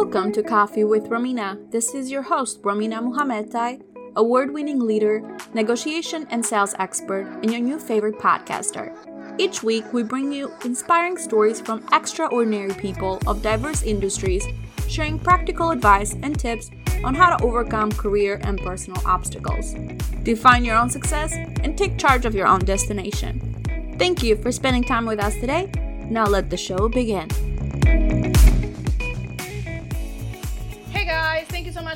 Welcome to Coffee with Romina. This is your host, Romina Muhammadai, award winning leader, negotiation and sales expert, and your new favorite podcaster. Each week, we bring you inspiring stories from extraordinary people of diverse industries, sharing practical advice and tips on how to overcome career and personal obstacles. Define your own success and take charge of your own destination. Thank you for spending time with us today. Now let the show begin.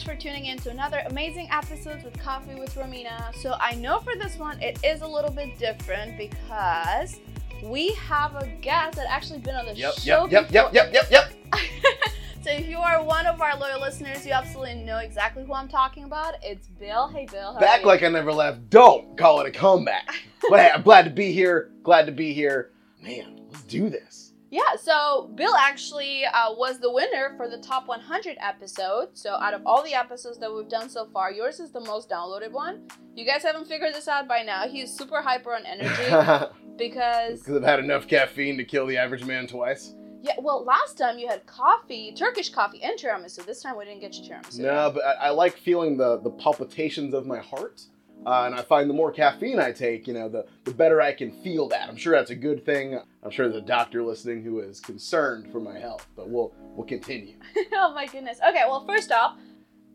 Much for tuning in to another amazing episode with Coffee with Romina. So I know for this one it is a little bit different because we have a guest that actually been on the Yep, show yep, yep, yep, yep, yep, yep. so if you are one of our loyal listeners, you absolutely know exactly who I'm talking about. It's Bill. Hey Bill, Back like I never left. Don't call it a comeback. but hey, I'm glad to be here. Glad to be here. Man, let's do this. Yeah, so Bill actually uh, was the winner for the top 100 episode. So out of all the episodes that we've done so far, yours is the most downloaded one. You guys haven't figured this out by now. He's super hyper on energy Because because I've had enough caffeine to kill the average man twice. yeah, well, last time you had coffee, Turkish coffee, and tiramisu. This time we didn't get you tiramisu. No, but I, I like feeling the, the palpitations of my heart. Uh, and I find the more caffeine I take, you know, the, the better I can feel that. I'm sure that's a good thing. I'm sure there's a doctor listening who is concerned for my health, but we'll we'll continue. oh my goodness. Okay, well, first off,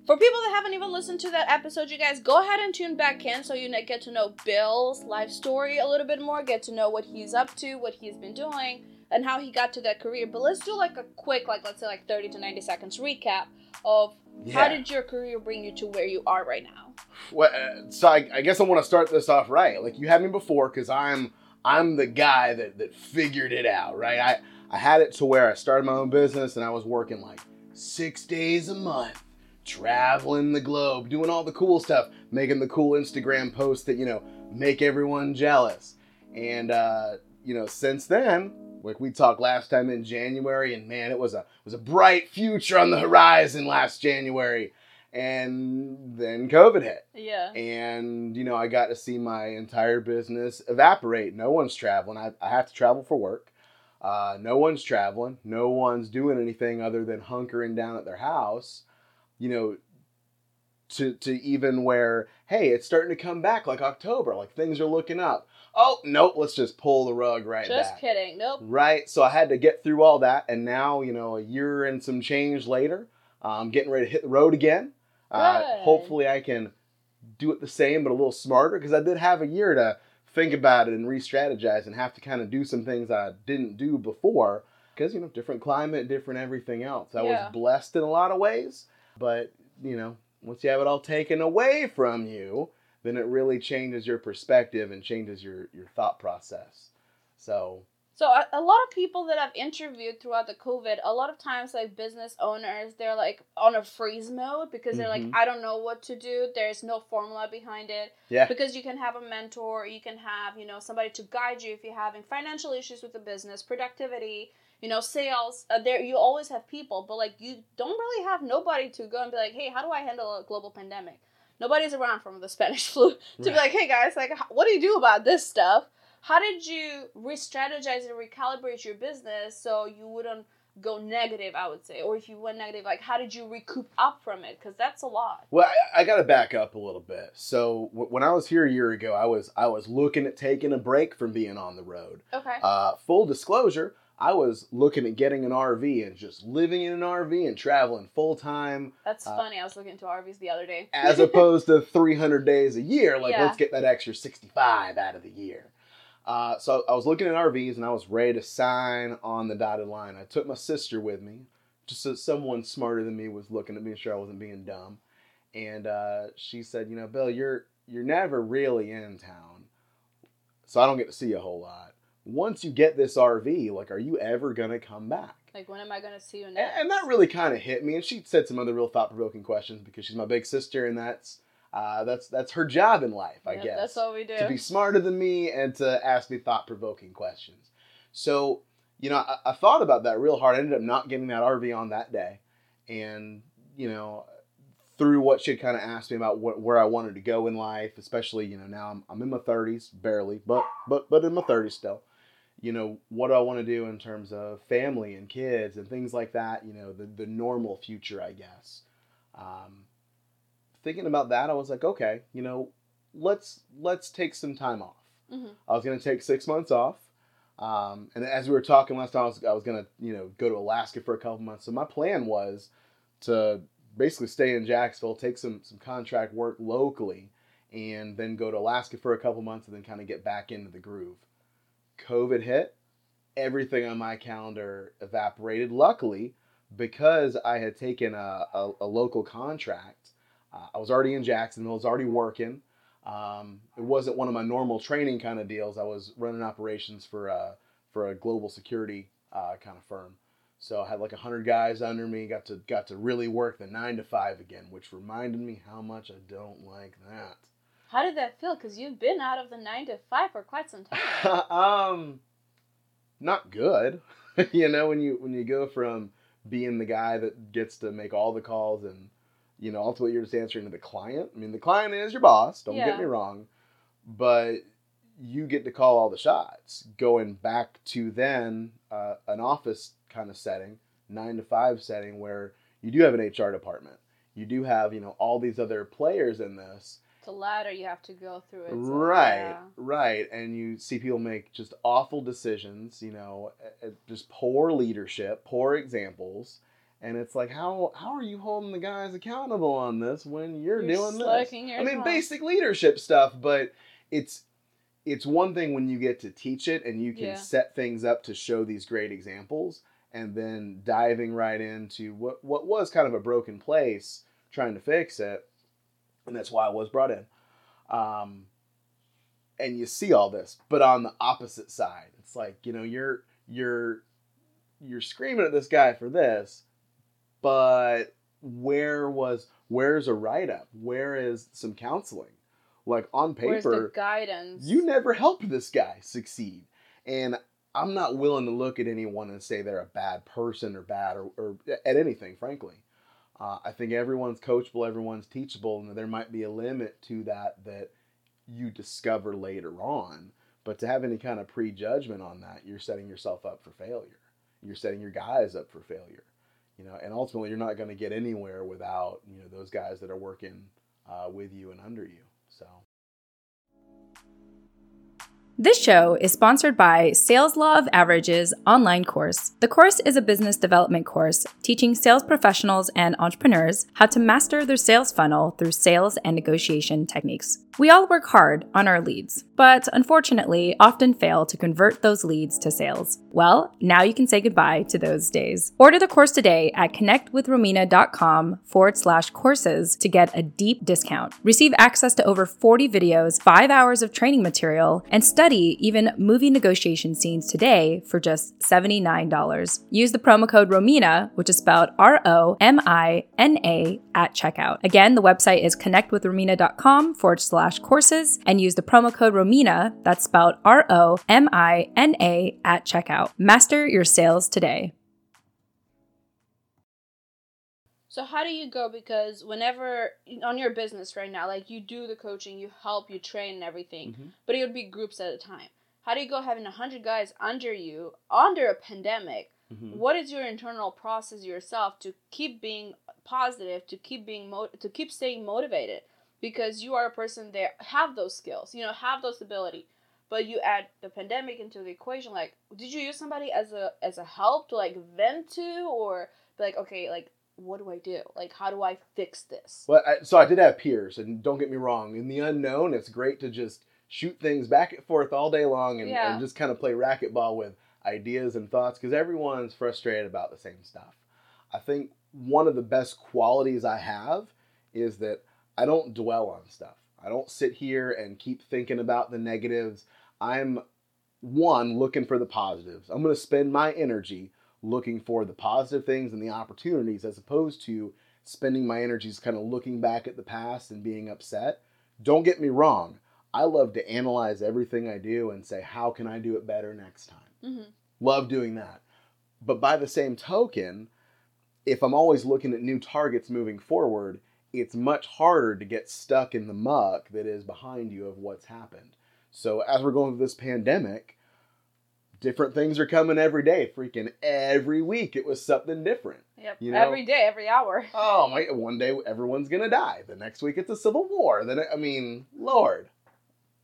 for people that haven't even listened to that episode, you guys go ahead and tune back in so you get to know Bill's life story a little bit more, get to know what he's up to, what he's been doing, and how he got to that career. But let's do like a quick, like let's say like 30 to 90 seconds recap of how did your career bring you to where you are right now? Well, uh, so I, I guess I want to start this off right. Like you had me before, because I'm I'm the guy that that figured it out, right? I I had it to where I started my own business and I was working like six days a month, traveling the globe, doing all the cool stuff, making the cool Instagram posts that you know make everyone jealous. And uh, you know, since then, like we talked last time in January, and man, it was a it was a bright future on the horizon last January. And then COVID hit. Yeah. and you know i got to see my entire business evaporate. No one's traveling. I, I have to travel for work. Uh, no one's traveling. No one's doing anything other than hunkering down at their house you know to, to even where hey it's starting to come back like october. Like things are looking up oh nope let's just pull the rug right Just back kidding. Nope. Right. So I had to get through all that, and now you know, a year and some change later, I'm getting ready to hit the road again. Uh, hopefully, I can do it the same, but a little smarter, because I did have a year to think about it and re-strategize, and have to kind of do some things I didn't do before, because you know, different climate, different everything else. I Yeah. was blessed in a lot of ways, but you know, once you have it all taken away from you, then it really changes your perspective and changes your your thought process. So So a, a lot of people that I've interviewed throughout the COVID, a lot of times like business owners, they're like on a freeze mode because they're Mhm. like, I don't know what to do. There's no formula behind it. yeah. Because you can have a mentor, you can have, you know, somebody to guide you if you're having financial issues with the business, productivity, you know, sales. Uh, there you always have people, but like you don't really have nobody to go and be like, hey, how do I handle a global pandemic? Nobody's around from the Spanish flu to be like, hey guys, like, what do you do about this stuff? How did you re-strategize and recalibrate your business so you wouldn't go negative? I would say, or if you went negative, like, how did you recoup up from it? Because that's a lot. Well, I, I got to back up a little bit. So w- when I was here a year ago, I was I was looking at taking a break from being on the road. Okay. Uh, full disclosure, I was looking at getting an RV and just living in an RV and traveling full time, That's uh, funny. I was looking into RVs the other day. as opposed to 300 days a year. Like Yeah. let's get that extra 65 out of the year. Uh, so I was looking at RVs and I was ready to sign on the dotted line. I took my sister with me, just so someone smarter than me was looking at me, sure I wasn't being dumb. And uh, she said, "You know, Bill, you're you're never really in town, so I don't get to see you a whole lot. Once you get this RV, like, are you ever gonna come back?" Like, when am I gonna see you And, next? and that really kind of hit me. And she said some other real thought provoking questions because she's my big sister, and that's uh, that's that's her job in life, I Yep, guess That's what we do. to be smarter than me and to ask me thought provoking questions. So, you know, I, I thought about that real hard. I ended up not getting that RV on that day. And, you know, through what she had kind of asked me about what, where I wanted to go in life, especially, you know, now I'm, I'm in my 30s, barely, but, but, but in my 30s still. You know, what do I want to do in terms of family and kids and things like that, you know, the, the normal future, I guess. Um, thinking about that, I was like, okay, you know, let's let's take some time off. Mhm. I was going to take six months off. Um, and as we were talking last time, I was, I was going to, you know, go to Alaska for a couple months. So my plan was to basically stay in Jacksonville, take some, some contract work locally, and then go to Alaska for a couple months and then kind of get back into the groove. COVID hit, everything on my calendar evaporated. Luckily, because I had taken a, a, a local contract, uh, I was already in Jacksonville, I was already working. Um, it wasn't one of my normal training kind of deals. I was running operations for a, for a global security uh, kind of firm. So I had like hundred guys under me. Got to got to really work the nine to five again, which reminded me how much I don't like that. How did that feel? Because you've been out of the nine to five for quite some time. um, not good. you know, when you when you go from being the guy that gets to make all the calls and you know ultimately you're just answering to the client. I mean, the client is your boss. Don't Yeah. get me wrong, but you get to call all the shots. Going back to then uh, an office kind of setting, nine to five setting where you do have an HR department. You do have you know all these other players in this a ladder you have to go through. it. a- right yeah. right and you see people make just awful decisions you know just poor leadership poor examples and it's like how how are you holding the guys accountable on this when you're, You're doing this i mean basic leadership stuff but it's it's one thing when you get to teach it and you can Yeah. set things up to show these great examples and then diving right into what what was kind of a broken place trying to fix it and that's why I was brought in. Um, and you see all this, but on the opposite side, it's like you know you're you're you're screaming at this guy for this, but where was where's a write up? Where is some counseling? Like on Where's the paper, guidance? you never helped this guy succeed, and I'm not willing to look at anyone and say they're a bad person or bad or, or at anything, frankly. Uh, I think everyone's coachable, everyone's teachable, and there might be a limit to that that you discover later on. But to have any kind of prejudgment on that, you're setting yourself up for failure. You're setting your guys up for failure. You know, and ultimately, you're not going to get anywhere without you know those guys that are working uh, with you and under you. So. This show is sponsored by Sales Law of Averages online course. The course is a business development course teaching sales professionals and entrepreneurs how to master their sales funnel through sales and negotiation techniques. We all work hard on our leads, but unfortunately often fail to convert those leads to sales. Well, now you can say goodbye to those days. Order the course today at connectwithromina.com forward slash courses to get a deep discount. Receive access to over 40 videos, five hours of training material, and study even movie negotiation scenes today for just $79. Use the promo code ROMINA, which is spelled R O M I N A, at checkout. Again, the website is connectwithromina.com forward slash courses and use the promo code ROMINA, that's spelled R O M I N A, at checkout. Master your sales today. So how do you go? Because whenever on your business right now, like you do the coaching, you help, you train, and everything, Mhm. but it would be groups at a time. How do you go having a hundred guys under you under a pandemic? Mhm. What is your internal process yourself to keep being positive, to keep being mo- to keep staying motivated? Because you are a person that have those skills, you know, have those ability, but you add the pandemic into the equation. Like, did you use somebody as a as a help to like vent to, or be like, okay, like what do I do? Like, how do I fix this? Well, I, so I did have peers, and don't get me wrong. In the unknown, it's great to just shoot things back and forth all day long and, Yeah. and just kind of play racquetball with ideas and thoughts because everyone's frustrated about the same stuff. I think one of the best qualities I have is that I don't dwell on stuff. I don't sit here and keep thinking about the negatives. I'm one looking for the positives. I'm going to spend my energy looking for the positive things and the opportunities as opposed to spending my energies kind of looking back at the past and being upset. Don't get me wrong. I love to analyze everything I do and say, how can I do it better next time? Mm-hmm. Love doing that. But by the same token, if I'm always looking at new targets moving forward, it's much harder to get stuck in the muck that is behind you of what's happened. So as we're going through this pandemic, different things are coming every day. Freaking every week, it was something different. Yep. You know? every day, every hour. Oh my! One day everyone's gonna die. The next week it's a civil war. Then I mean, Lord,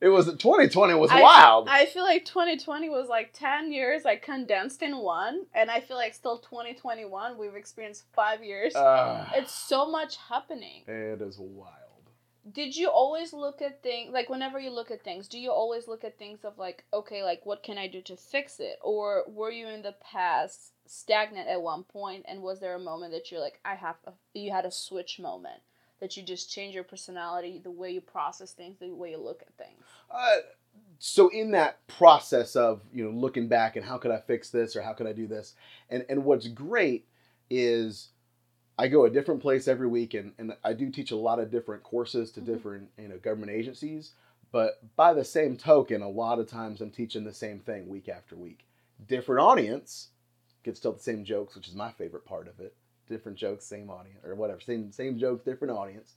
it was 2020 was I- wild. I feel like 2020 was like 10 years, like condensed in one, and I feel like still 2021 we've experienced five years. Uh, it's so much happening. it is wild. Did you always look at things like whenever you look at things? Do you always look at things of like, okay, like what can I do to fix it, or were you in the past stagnant at one point, and was there a moment that you're like, I have, a, you had a switch moment that you just change your personality, the way you process things, the way you look at things? Uh, so in that process of you know looking back and how could I fix this or how could I do this, and and what's great is I go a different place every week and, and I do teach a lot of different courses to Mhm. different you know government agencies. But by the same token, a lot of times I'm teaching the same thing week after week. Different audience gets to tell the same jokes, which is my favorite part of it. Different jokes, same audience, or whatever. Same same jokes, different audience.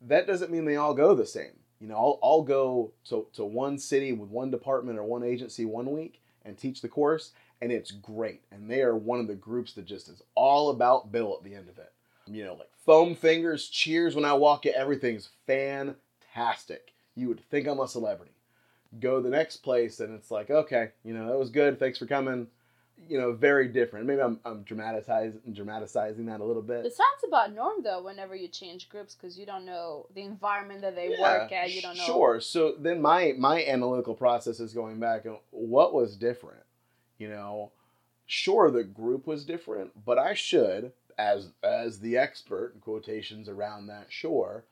That doesn't mean they all go the same. You know, I'll, I'll go to, to one city with one department or one agency one week and teach the course, and it's great. And they are one of the groups that just is all about Bill at the end of it. You know, like foam fingers, cheers when I walk in, everything's fantastic. You would think I'm a celebrity. Go the next place, and it's like, okay, you know, that was good. Thanks for coming. You know, very different. Maybe I'm, I'm dramatizing, dramatizing that a little bit. It sounds about norm though. Whenever you change groups, because you don't know the environment that they Yeah, work at, you don't know. Sure. So then my my analytical process is going back and what was different. You know, sure the group was different, but I should, as as the expert in quotations around that, sure,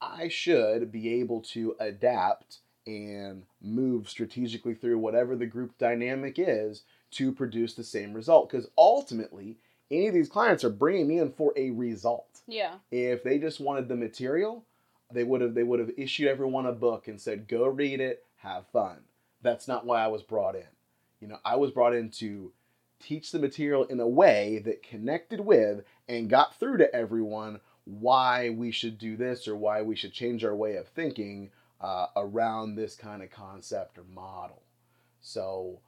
I should be able to adapt and move strategically through whatever the group dynamic is to produce the same result. Because ultimately, any of these clients are bringing me in for a result Yeah. if they just wanted the material they would have they would have issued everyone a book and said go read it have fun that's not why i was brought in you know i was brought in to teach the material in a way that connected with and got through to everyone why we should do this or why we should change our way of thinking uh, around this kind of concept or model. So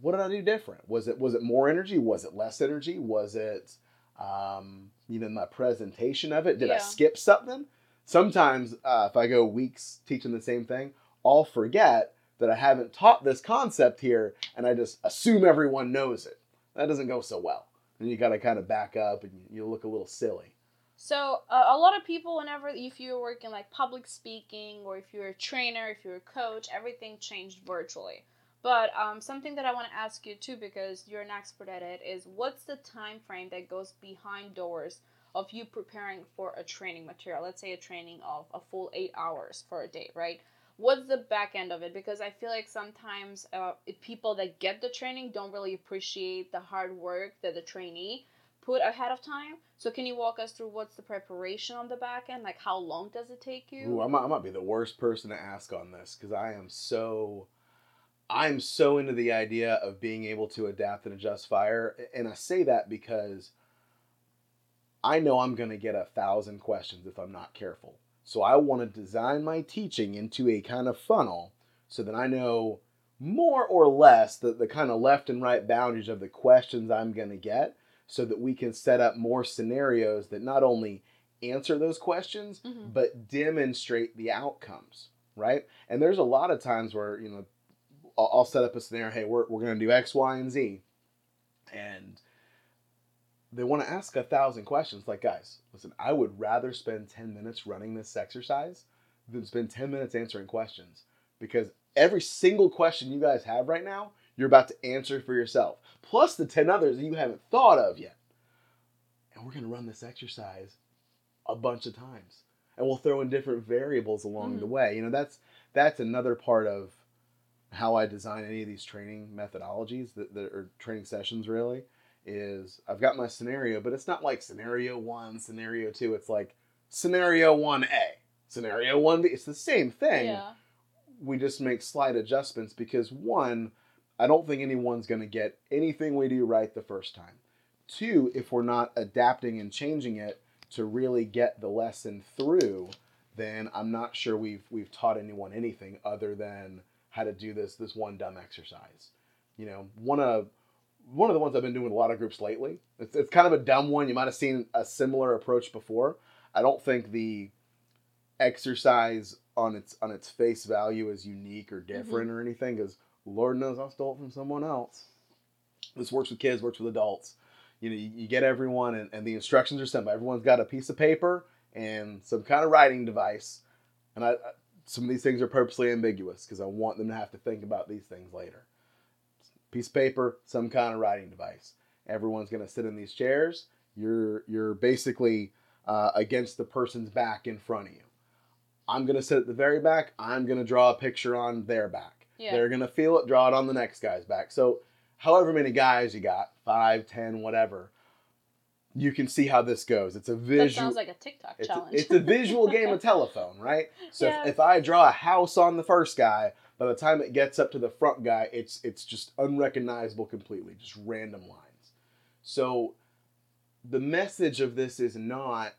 what did i do different? Was it was it more energy? Was it less energy? Was it um, even my presentation of it. Did I skip something? Sometimes, uh, if I go weeks teaching the same thing, I'll forget that I haven't taught this concept here, and I just assume everyone knows it. That doesn't go so well. And you got to kind of back up, and you, look a little silly. So uh, a lot of people, whenever if you're working like public speaking or if you're a trainer, if you're a coach, everything changed virtually. But um, something that I want to ask you too, because you're an expert at it, is what's the time frame that goes behind doors of you preparing for a training material? Let's say a training of a full eight hours for a day, right? What's the back end of it? Because I feel like sometimes uh, people that get the training don't really appreciate the hard work that the trainee put ahead of time. So can you walk us through what's the preparation on the back end? Like how long does it take you? Ooh, I might, I might be the worst person to ask on this because I am so, I'm so into the idea of being able to adapt and adjust fire, and I say that because I know I'm going to get a thousand questions if I'm not careful. So I want to design my teaching into a kind of funnel so that I know more or less the, the kind of left and right boundaries of the questions I'm going to get so that we can set up more scenarios that not only answer those questions Mhm. but demonstrate the outcomes right and there's a lot of times where you know i'll, I'll set up a scenario hey we're, we're going to do x y and z and they want to ask a thousand questions like guys listen i would rather spend 10 minutes running this exercise than spend 10 minutes answering questions because every single question you guys have right now you're about to answer for yourself plus the 10 others that you haven't thought of yet and we're going to run this exercise a bunch of times and we'll throw in different variables along the Mhm. way you know that's that's another part of how i design any of these training methodologies that, that are training sessions really is i've got my scenario but it's not like scenario one scenario two it's like scenario 1a scenario 1b it's the same thing Yeah. we just make slight adjustments because one, I don't think anyone's going to get anything we do right the first time. Two, if we're not adapting and changing it to really get the lesson through, then I'm not sure we've we've taught anyone anything other than how to do this this one dumb exercise. you know, one of one of the ones I've been doing with a lot of groups lately. It's, it's kind of a dumb one. You might have seen a similar approach before. I don't think the exercise on its on its face value is unique or mm-hmm. different or anything because Lord knows I stole it from someone else. This works with kids, works with adults. You know, you, you get everyone, and, and the instructions are simple. Everyone's got a piece of paper and some kind of writing device, and I, I some of these things are purposely ambiguous because I want them to have to think about these things later. Piece of paper, some kind of writing device. Everyone's going to sit in these chairs. You're you're basically uh, against the person's back in front of you. I'm going to sit at the very back. I'm going to draw a picture on their back. Yeah. They're going to feel it, draw it on the next guy's back. So, however many guys you got, five, ten, whatever, you can see how this goes. It's a That visual. sounds like a TikTok It's a, challenge. it's a visual game of telephone, right? So Yeah. if, if I draw a house on the first guy, by the time it gets up to the front guy, it's it's just unrecognizable completely, just random lines. So the message of this is not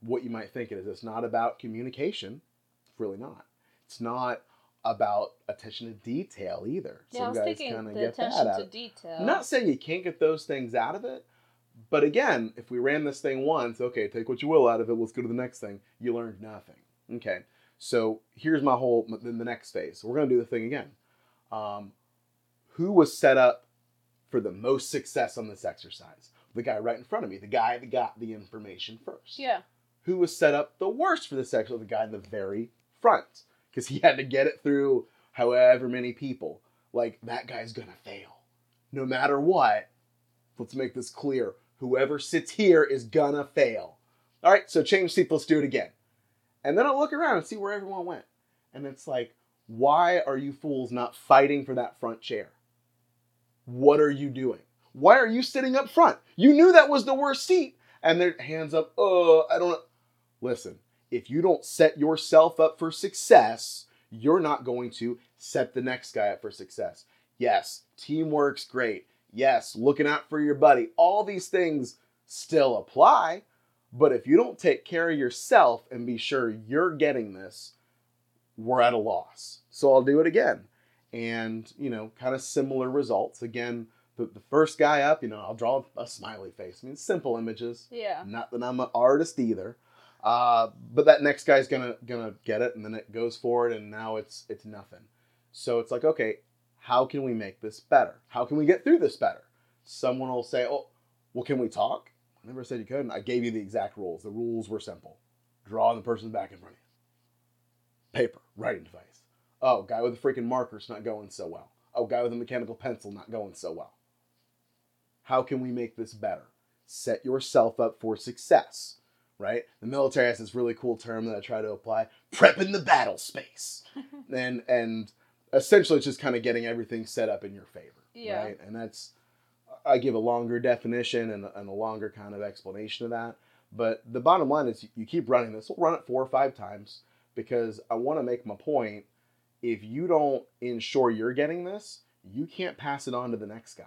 what you might think it is. It's not about communication. It's really not. It's not about attention to detail either. yeah, I was guys thinking the get that attention out to of it. detail. I'm not saying you can't get those things out of it, but again, if we ran this thing once, okay, take what you will out of it. Let's go to the next thing. You learned nothing. Okay, so here's my whole then the next phase. We're gonna do the thing again. Um, who was set up for the most success on this exercise? The guy right in front of me, the guy that got the information first. Yeah. Who was set up the worst for this exercise? The guy in the very front, because he had to get it through however many people. Like that guy's gonna fail, no matter what. Let's make this clear. Whoever sits here is gonna fail. All right, so change seat. Let's do it again. And then I'll look around and see where everyone went. And it's like, why are you fools not fighting for that front chair? What are you doing? Why are you sitting up front? You knew that was the worst seat. And their hands up, oh, I don't. Listen, if you don't set yourself up for success, you're not going to set the next guy up for success. Yes, teamwork's great. Yes, looking out for your buddy. All these things still apply. But if you don't take care of yourself and be sure you're getting this, we're at a loss. So I'll do it again. And, you know, kind of similar results. Again, the, the first guy up, you know, I'll draw a smiley face. I mean, simple images. Yeah. Not that I'm an artist either. Uh, but that next guy's gonna gonna get it, and then it goes forward, and now it's it's nothing. So it's like, okay, how can we make this better? How can we get through this better? Someone will say, oh, well, can we talk? I never said you couldn't. I gave you the exact rules. The rules were simple: draw the person's back in front of you. Paper, writing device. Oh, guy with a freaking marker's not going so well. Oh, guy with a mechanical pencil not going so well. How can we make this better? Set yourself up for success right? The military has this really cool term that I try to apply: prepping the battle space, and and essentially it's just kind of getting everything set up in your favor, Yeah. right? And that's I give a longer definition and, and a longer kind of explanation of that. But the bottom line is you keep running this. We'll run it four or five times because I want to make my point. If you don't ensure you're getting this, you can't pass it on to the next guy.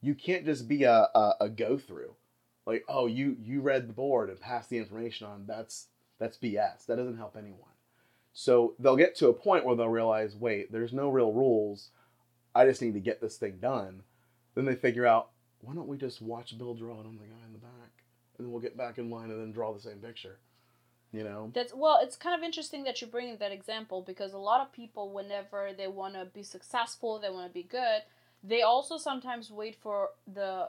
You can't just be a, a, a go through like oh you you read the board and passed the information on that's that's bs that doesn't help anyone so they'll get to a point where they'll realize wait there's no real rules i just need to get this thing done then they figure out why don't we just watch bill draw it on the guy in the back and then we'll get back in line and then draw the same picture you know That's well, it's kind of interesting that you bring in that example because a lot of people, whenever they want to be successful, they want to be good, they also sometimes wait for the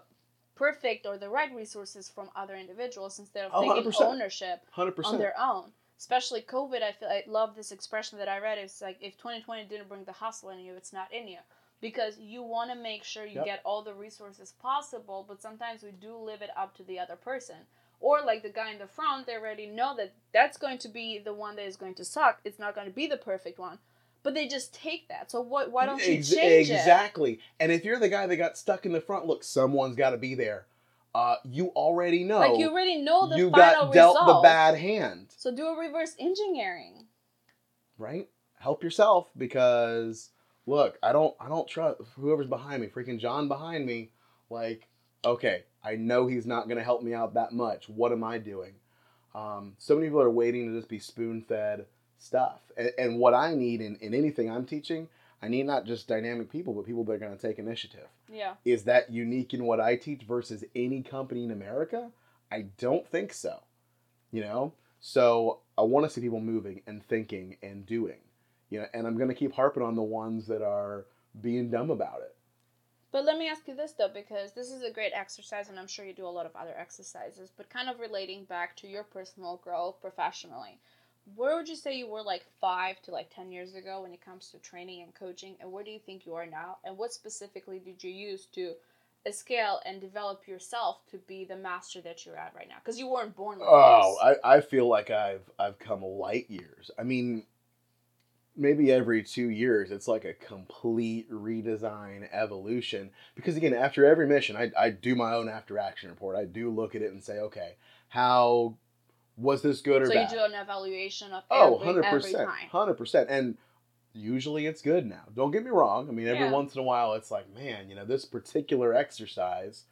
perfect or the right resources from other individuals instead of Oh, taking 100%. ownership 100% on their own. Especially COVID, I feel I love this expression that I read. It's like if 2020 didn't bring the hustle in you, it's not in you. Because you want to make sure you Yep. get all the resources possible, but sometimes we do leave it up to the other person. Or like the guy in the front, they already know that that's going to be the one that is going to suck. It's not going to be the perfect one, but they just take that. So what? Why don't you Ex- change it? exactly and if you're the guy that got stuck in the front look someone's got to be there uh, you already know Like you already know the you final got dealt result. the bad hand So do a reverse engineering. right help yourself because look i don't i don't trust whoever's behind me freaking john behind me like okay i know he's not going to help me out that much what am i doing um, so many people are waiting to just be spoon fed stuff and, and what i need in, in anything i'm teaching I need not just dynamic people, but people that are going to take initiative. Yeah. Is that unique in what I teach versus any company in America? I don't think so. You know? So I want to see people moving and thinking and doing. You know, and I'm going to keep harping on the ones that are being dumb about it. But let me ask you this though, because this is a great exercise, and I'm sure you do a lot of other exercises, but kind of relating back to your personal growth professionally. Where would you say you were like five to like 10 years ago when it comes to training and coaching, and where do you think you are now? And what specifically did you use to scale and develop yourself to be the master that you're at right now? Because you weren't born like Oh, this. I, I feel like I've I've come light years. I mean, maybe every two years it's like a complete redesign evolution. Because again, after every mission, I, I do my own after action report. I do look at it and say, okay, how was this good or bad? so bad? you do an evaluation of Oh, every, 100%. every time. 100%. And usually it's good now. Don't get me wrong. I mean, every Yeah. once in a while it's like, man, you know, this particular exercise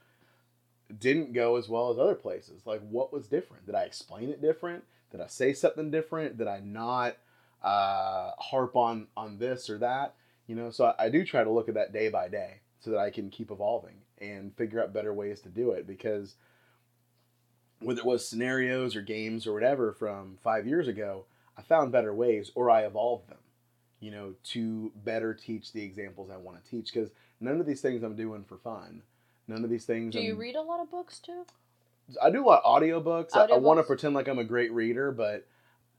didn't go as well as other places. Like, what was different? Did I explain it different? Did I say something different? Did I not uh, harp on on this or that? You know, so I, I do try to look at that day by day so that I can keep evolving and figure out better ways to do it because whether it was scenarios or games or whatever from five years ago, I found better ways or I evolved them, you know, to better teach the examples I want to teach. Because none of these things I'm doing for fun. None of these things. Do you I'm- read a lot of books too? I do a lot of audiobooks. I, I want to pretend like I'm a great reader, but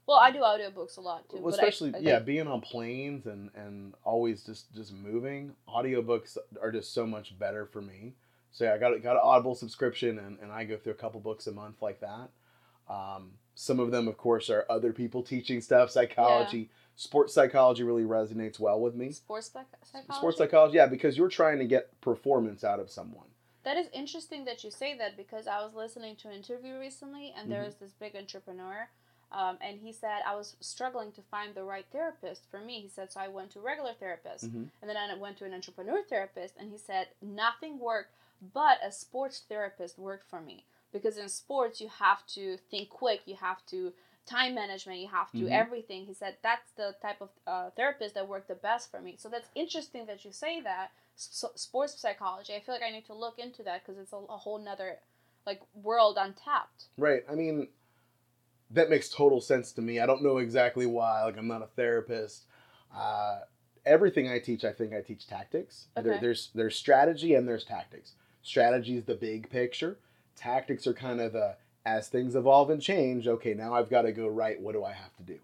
Well, I do audiobooks a lot too. well, but I- especially I, yeah, being on planes and and always just just moving. Audiobooks are just so much better for me. So yeah, I got got an Audible subscription, and, and I go through a couple books a month like that. Um, some of them, of course, are other people teaching stuff. Psychology, sports psychology really resonates well with me. Sports psychology. Sports psychology, yeah, because you're trying to get performance out of someone. That is interesting that you say that because I was listening to an interview recently, and there Mhm. was this big entrepreneur, um, and he said I was struggling to find the right therapist for me. He said so I went to a regular therapist, Mhm. and then I went to an entrepreneur therapist, and he said nothing worked, but a sports therapist worked for me because in sports you have to think quick, you have to time management, you have to Mhm. everything. He said that's the type of uh, therapist that worked the best for me. So that's interesting that you say that s- sports psychology. I feel like I need to look into that because it's a, a whole nother like world untapped. Right. I mean, that makes total sense to me. I don't know exactly why. Like, I'm not a therapist. Uh, everything I teach, I think I teach tactics. There, there's there's strategy and there's tactics. Strategy is the big picture. Tactics are kind of the as things evolve and change. Okay, now I've got to go right. What do I have to do?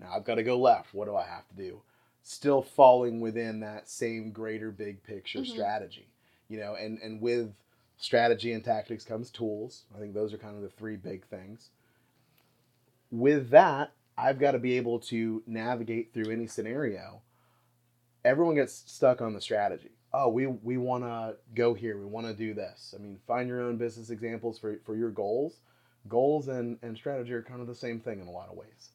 Now I've got to go left. What do I have to do? Still falling within that same greater big picture Mhm. strategy. You know, and and with strategy and tactics comes tools. I think those are kind of the three big things. With that, I've got to be able to navigate through any scenario. Everyone gets stuck on the strategy. Oh, we we want to go here. We want to do this. I mean, find your own business examples for, for your goals. Goals and, and strategy are kind of the same thing in a lot of ways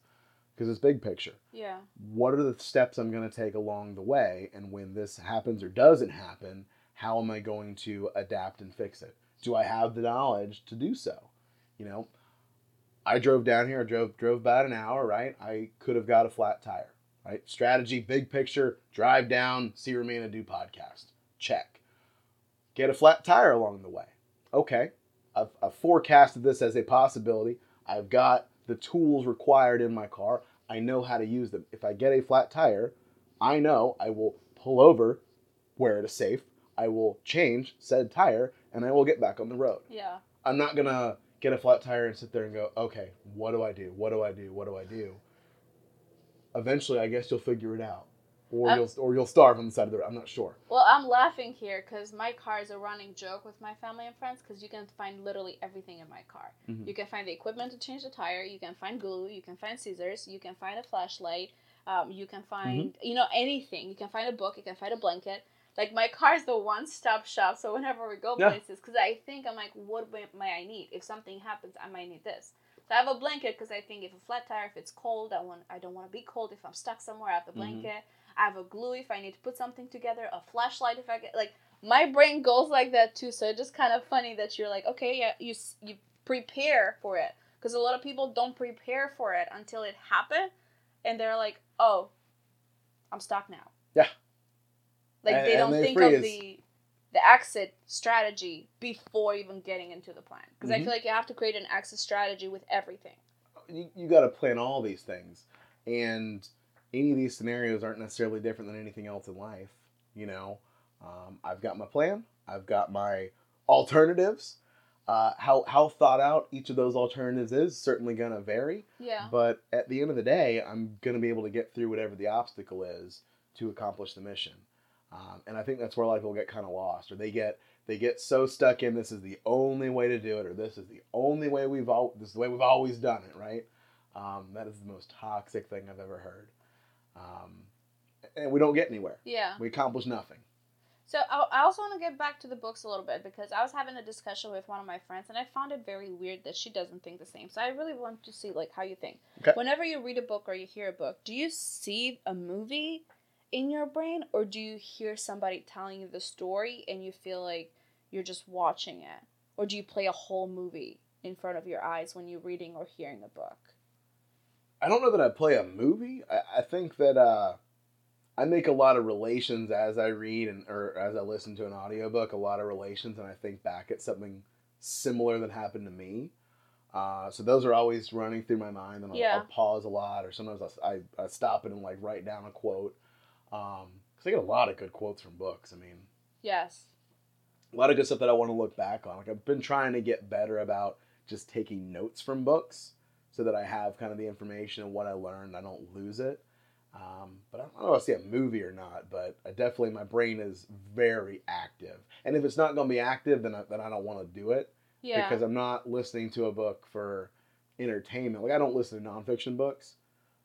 because it's big picture Yeah. what are the steps I'm going to take along the way? And when this happens or doesn't happen, how am I going to adapt and fix it? Do I have the knowledge to do so? You know, I drove down here, I drove drove about an hour, right? I could have got a flat tire, right? Strategy, big picture, drive down, see Romina do podcast. Check. Get a flat tire along the way. Okay. I've, I've forecasted this as a possibility. I've got the tools required in my car. I know how to use them. If I get a flat tire, I know I will pull over where it is safe. I will change said tire and I will get back on the road. Yeah. I'm not going to get a flat tire and sit there and go, okay, what do I do? What do I do? What do I do? Eventually, I guess you'll figure it out. Or, Uh, you'll, or you'll starve on the side of the road. I'm not sure. Well, I'm laughing here because my car is a running joke with my family and friends because you can find literally everything in my car. Mhm. You can find the equipment to change the tire. You can find glue. You can find scissors. You can find a flashlight. Um, you can find Mm-hmm. you know anything. You can find a book. You can find a blanket. Like my car is the one-stop shop. So whenever we go Yeah. places, because I think I'm like, what may I need? If something happens, I might need this. So I have a blanket because I think if a flat tire, if it's cold, I want I don't want to be cold. If I'm stuck somewhere, I have the Mhm. blanket. I have a glue if I need to put something together. A flashlight if I get like my brain goes like that too. So it's just kind of funny that you're like, okay, yeah, you you prepare for it because a lot of people don't prepare for it until it happened, and they're like, oh, I'm stuck now. Like And- they don't think freeze. of the the exit strategy before even getting into the plan. Because I Mhm. feel like you have to create an exit strategy with everything. you, you got to plan all these things and any of these scenarios aren't necessarily different than anything else in life you know um, i've got my plan i've got my alternatives uh, how, how thought out each of those alternatives is certainly going to vary Yeah. but at the end of the day i'm going to be able to get through whatever the obstacle is to accomplish the mission um, and i think that's where a lot of people get kind of lost or they get they get so stuck in this is the only way to do it or this is the only way we've all this is the way we've always done it right um, that is the most toxic thing i've ever heard um, and we don't get anywhere Yeah. we accomplish nothing So I I also want to get back to the books a little bit because I was having a discussion with one of my friends and I found it very weird that she doesn't think the same. So I really want to see like how you think. Okay. Whenever you read a book or you hear a book, do you see a movie in your brain or do you hear somebody telling you the story and you feel like you're just watching it? Or do you play a whole movie in front of your eyes when you're reading or hearing a book? I don't know that I play a movie. I, I think that uh, I make a lot of relations as I read and or as I listen to an audiobook, a lot of relations, and I think back at something similar that happened to me. Uh, so those are always running through my mind, and I'll, Yeah. I'll pause a lot, or sometimes I'll, I, I stop it and like write down a quote. Um 'cause I get a lot of good quotes from books. I mean, Yes. a lot of good stuff that I want to look back on. Like I've been trying to get better about just taking notes from books so that I have kind of the information and what I learned. I don't lose it. Um, but I don't know if I see a movie or not. But I definitely my brain is very active, and if it's not going to be active, then I, then I don't want to do it Yeah. because I'm not listening to a book for entertainment. Like I don't listen to nonfiction books,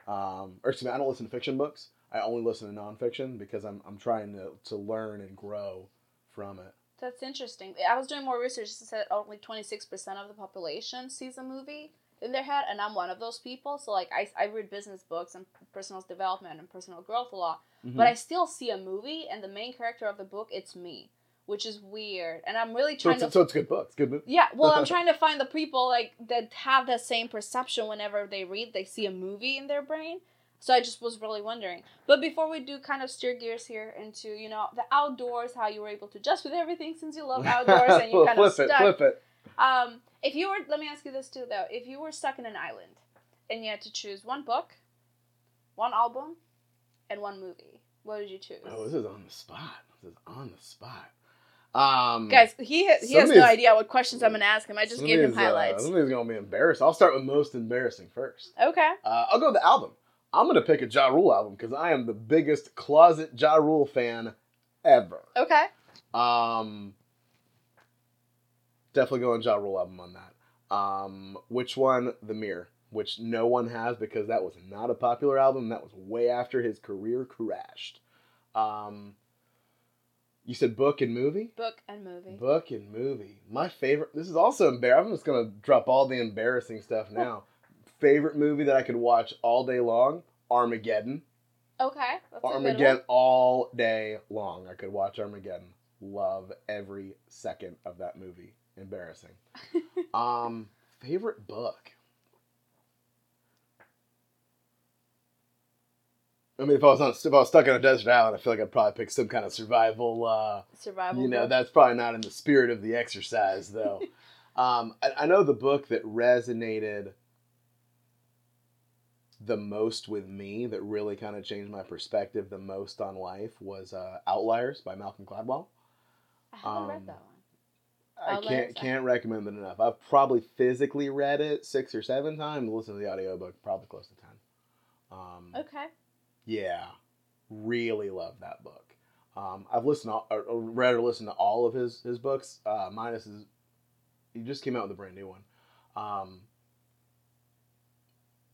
um, or excuse me, I don't listen to fiction books. I only listen to nonfiction because I'm I'm trying to to learn and grow from it. That's interesting. I was doing more research. It said only 26% of the population sees a movie in their head, and I'm one of those people. So, like, I, I read business books and personal development and personal growth a lot, Mm-hmm. but I still see a movie, and the main character of the book, it's me, which is weird. And I'm really So trying it's, to. so it's good books, good movie. yeah, well, I'm trying to find the people like that have that same perception whenever they read, they see a movie in their brain. So I just was really wondering. But before we do kind of steer gears here into, you know, the outdoors, how you were able to adjust with everything since you love outdoors and you kind of flip stuck. it, flip it. Um, if you were, let me ask you this too, though. If you were stuck in an island and you had to choose one book, one album, and one movie, what would you choose? Oh, this is on the spot. This is on the spot. Um, Guys, he ha- he has no idea what questions I'm gonna ask him. I just gave him uh, highlights. some of these gonna be embarrassed. I'll start with most embarrassing first. Okay. Uh, I'll go with the album. I'm gonna pick a Ja Rule album because I am the biggest closet Ja Rule fan ever. Okay. Um, definitely going Ja Rule album on that. Um, which one? The Mirror, which no one has because that was not a popular album. That was way after his career crashed. Um, you said book and movie. Book and movie. Book and movie. My favorite. This is also embarrassing. I'm just gonna drop all the embarrassing stuff now. Favorite movie that I could watch all day long. Armageddon. Okay. That's a good Armageddon all day long. I could watch Armageddon. Love every second of that movie. Embarrassing. um, favorite book. I mean, if I was on, if I was stuck on a desert island, I feel like I'd probably pick some kind of survival. Uh, Survival. you know, book. that's probably not in the spirit of the exercise, though. um, I, I know the book that resonated the most with me, that really kind of changed my perspective the most on life, was uh, Outliers by Malcolm Gladwell. I haven't read um, that one. I can't can't recommend it enough. I've probably physically read it six or seven times. Listen to the audiobook probably close to ten. Um, Okay. yeah, really love that book. Um, I've listened to, or, or read or listened to all of his his books. Uh, minus his, he just came out with a brand new one. Um,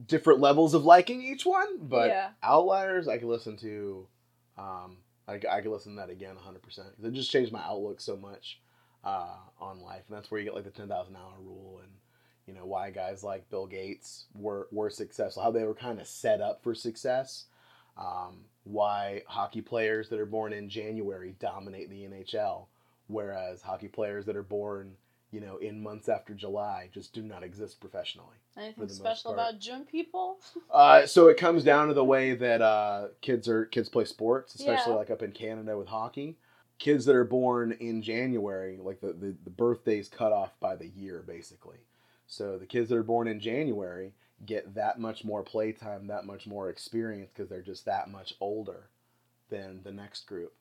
different levels of liking each one, but Yeah. Outliers I could listen to. Um, I, I could listen to that again 100 percent. It just changed my outlook so much uh, on life, and that's where you get like the 10,000 hour rule and you know why guys like Bill Gates were were successful, how they were kind of set up for success. Um, why hockey players that are born in January dominate the NHL, whereas hockey players that are born, you know, in months after July just do not exist professionally. Anything special about June people? Uh, so it comes down to the way that uh, kids are kids play sports, especially Yeah. like up in Canada with hockey. Kids that are born in January, like the, the, the birthday's cut off by the year, basically. So the kids that are born in January get that much more playtime, that much more experience because they're just that much older than the next group.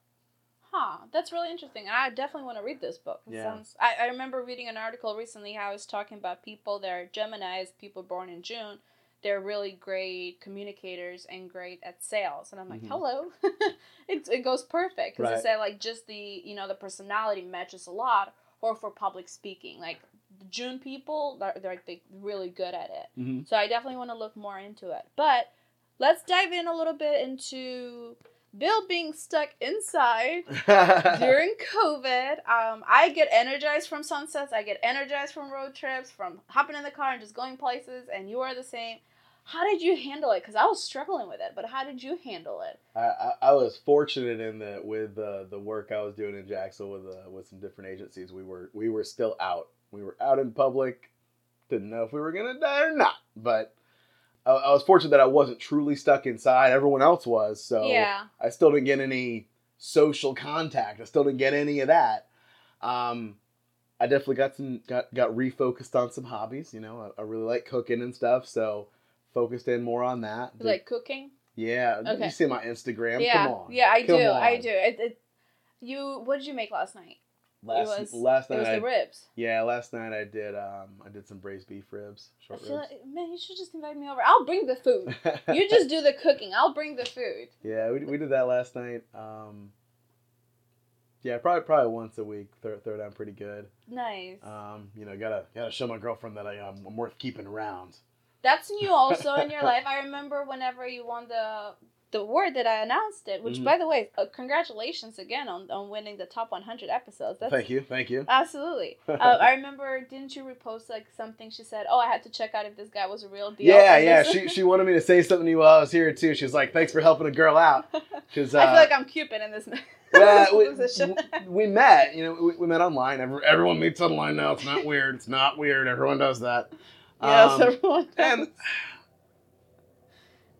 Huh, that's really interesting. I definitely want to read this book. It Yeah. sounds, I, I remember reading an article recently how I was talking about people that are Geminis, people born in June. They're really great communicators and great at sales. And I'm like, Mhm. hello. it, it goes perfect. Because Right. it said, like, just the, you know, the personality matches a lot. Or for public speaking. Like, the June people, they're, they're like, really good at it. Mm-hmm. So I definitely want to look more into it. But let's dive in a little bit into Bill being stuck inside during COVID. Um, I get energized from sunsets. I get energized from road trips, from hopping in the car and just going places. And you are the same. How did you handle it? Because I was struggling with it, but how did you handle it? I, I, I was fortunate in that with uh, the work I was doing in Jacksonville with uh, with some different agencies, we were we were still out. We were out in public. Didn't know if we were gonna die or not, but I, I was fortunate that I wasn't truly stuck inside. Everyone else was, so yeah. I still didn't get any social contact. I still didn't get any of that. Um, I definitely got some got got refocused on some hobbies. You know, I, I really like cooking and stuff, so focused in more on that. You like cooking? Yeah, Okay. you see my Instagram. yeah. Come on. Yeah, I Come do. I do. It, it, you. What did you make last night? Last, was. last night, was I, the ribs. yeah, last night I did um I did some braised beef ribs, I short feel ribs. like, man, you should just invite me over. I'll bring the food. You just do the cooking. I'll bring the food. yeah, we, we did that last night. Um, yeah, probably probably once a week. Throw, throw down pretty good. Nice. Um, you know, gotta gotta show my girlfriend that I um, I'm worth keeping around. That's new also in your life. I remember whenever you won the the word that I announced it, which Mhm. by the way, uh, congratulations again on, on winning the top 100 episodes. That's thank you, thank you. Absolutely. Uh, I remember, didn't you repost like something? She said, "Oh, I had to check out if this guy was a real deal." Yeah, yeah. She she wanted me to say something to you while I was here too. She was like, "Thanks for helping a girl out." Because uh, I feel like I'm Cupid in this. well, we, we met. You know, we, we met online. Every, everyone meets online now. It's not weird. It's not weird. Everyone does that. yes, Um, everyone. and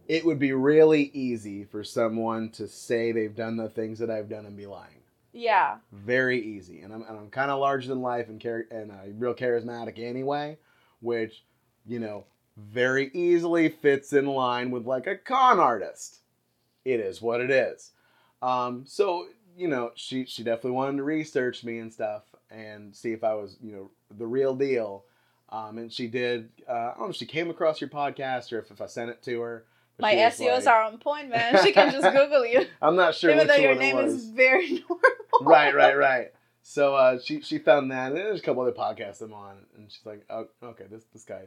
it would be really easy for someone to say they've done the things that I've done and be lying. yeah, Very easy, and I'm, and I'm kind of larger than life and char- and uh, real charismatic anyway, which you know very easily fits in line with like a con artist. It is what it is. Um, so you know, she she definitely wanted to research me and stuff and see if I was you know the real deal. Um, and she did. Uh, I don't know if she came across your podcast or if, if I sent it to her. But my SEOs like- are on point, man. She can just Google you, I'm not sure even though your name is very normal. right, right, right. So uh, she she found that, and there's a couple other podcasts I'm on, and she's like, "Oh, okay, this this guy,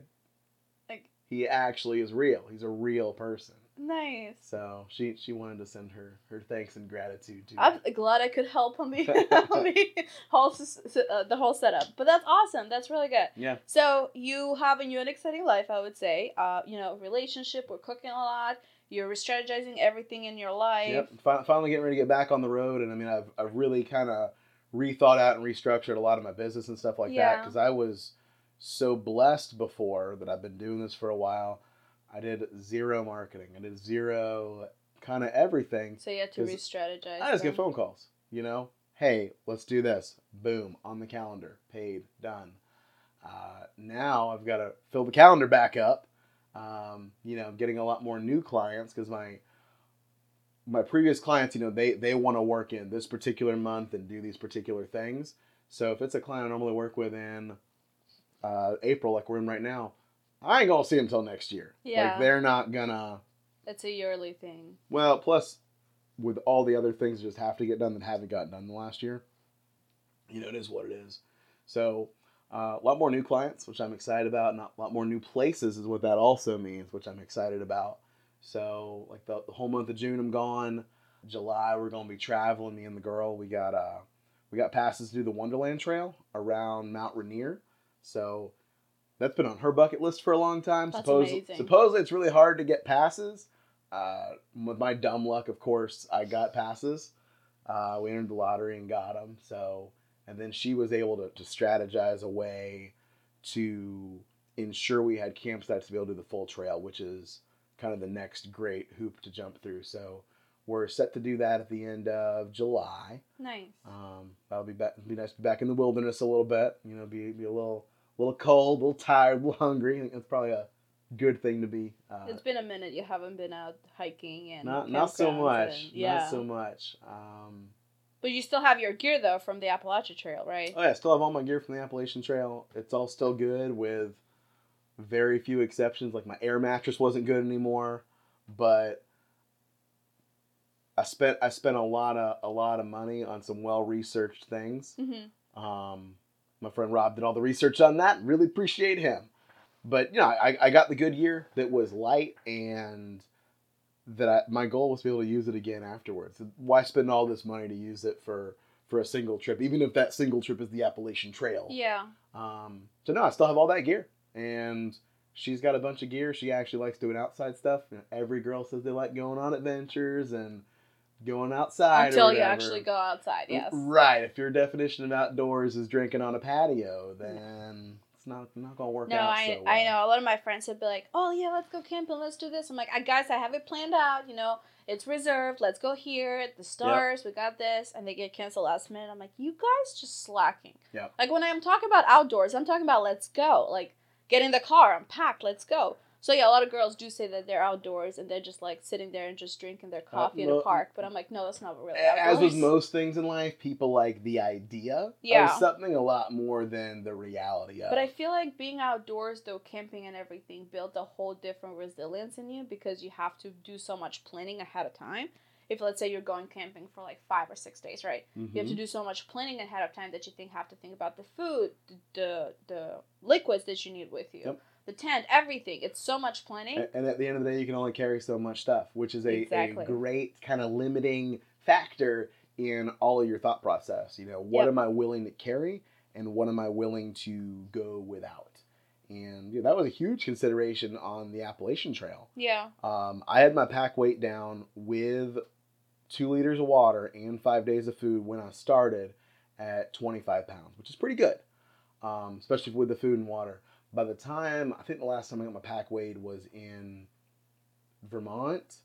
Like- he actually is real. He's a real person." Nice. So she she wanted to send her her thanks and gratitude to. I'm glad I could help on the, on the whole uh, the whole setup. But that's awesome. That's really good. yeah, So you have a new and exciting life, I would say. Uh, you know, relationship. We're cooking a lot. You're re-strategizing everything in your life. yep. Fin- finally getting ready to get back on the road, and I mean, I've I've really kind of rethought out and restructured a lot of my business and stuff like that because I was so blessed before that I've been doing this for a while. I did zero marketing. I did zero kind of everything. So you had to re-strategize. I just them. get phone calls. You know, hey, let's do this. Boom, on the calendar, paid, done. Uh, now I've got to fill the calendar back up. Um, you know, I'm getting a lot more new clients because my my previous clients, you know, they they want to work in this particular month and do these particular things. So if it's a client I normally work with in uh, April, like we're in right now, I ain't gonna see them until next year. Yeah. Like they're not gonna. It's a yearly thing. Well, plus with all the other things that just have to get done that haven't gotten done the last year, you know, it is what it is. So uh, a lot more new clients, which I'm excited about, and a lot more new places is what that also means, which I'm excited about. So like the, the whole month of June, I'm gone. July, we're gonna be traveling. Me and the girl, we got uh, we got passes to do the Wonderland Trail around Mount Rainier. So that's been on her bucket list for a long time. That's Suppose- amazing. Supposedly, it's really hard to get passes. Uh, with my dumb luck, of course, I got passes. Uh, we entered the lottery and got them. So and then she was able to, to strategize a way to ensure we had campsites to be able to do the full trail, which is kind of the next great hoop to jump through. So we're set to do that at the end of July. Nice. Um, that'll be back, be nice to be back in the wilderness a little bit. You know, be be a little little cold, a little tired, a little hungry. I think that's probably a good thing to be. Uh, It's been a minute you haven't been out hiking and not not so much. and- yeah. Not so much. Um, But you still have your gear though from the Appalachia Trail, right? oh yeah, I still have all my gear from the Appalachian Trail. It's all still good with very few exceptions. Like my air mattress wasn't good anymore, but I spent I spent a lot of a lot of money on some well researched things. Mm-hmm. Um, my friend Rob did all the research on that. Really appreciate him. But you know, I, I got the good year that was light and that I, my goal was to be able to use it again afterwards. Why spend all this money to use it for for a single trip, even if that single trip is the Appalachian Trail? Yeah. Um, so no, I still have all that gear, and she's got a bunch of gear. She actually likes doing outside stuff. You know, every girl says they like going on adventures and going outside. or Until you actually go outside, yes. Right. If your definition of outdoors is drinking on a patio, then it's not not gonna work No, out. I so I know. A lot of my friends would be like, "Oh yeah, let's go camping. Let's do this." I'm like, "I guys, I have it planned out. You know, it's reserved. Let's go here. At the stars. We got this." And they get canceled last minute. I'm like, "You guys just slacking." Yep. Like when I'm talking about outdoors, I'm talking about let's go. Like get in the car. I'm packed. Let's go. So yeah, a lot of girls do say that they're outdoors and they're just like sitting there and just drinking their coffee in a park. But I'm like, no, that's not really As with most things in life, people like the idea Yeah. of something a lot more than the reality of. It. But I feel like being outdoors, though, camping and everything, built a whole different resilience in you because you have to do so much planning ahead of time. If let's say you're going camping for like five or six days, right? You have to Mhm. do so much planning ahead of time that you think have to think about the food, the the, the liquids that you need with you, Yep. The tent, everything. It's so much planning. And at the end of the day, you can only carry so much stuff, which is a, Exactly. a great kind of limiting factor in all of your thought process. You know, what Yep. am I willing to carry and what am I willing to go without? And you know, that was a huge consideration on the Appalachian Trail. yeah. Um, I had my pack weight down with two liters of water and five days of food when I started at 25 pounds, which is pretty good, um, especially with the food and water. By the time I think the last time I got my pack weighed was in Vermont,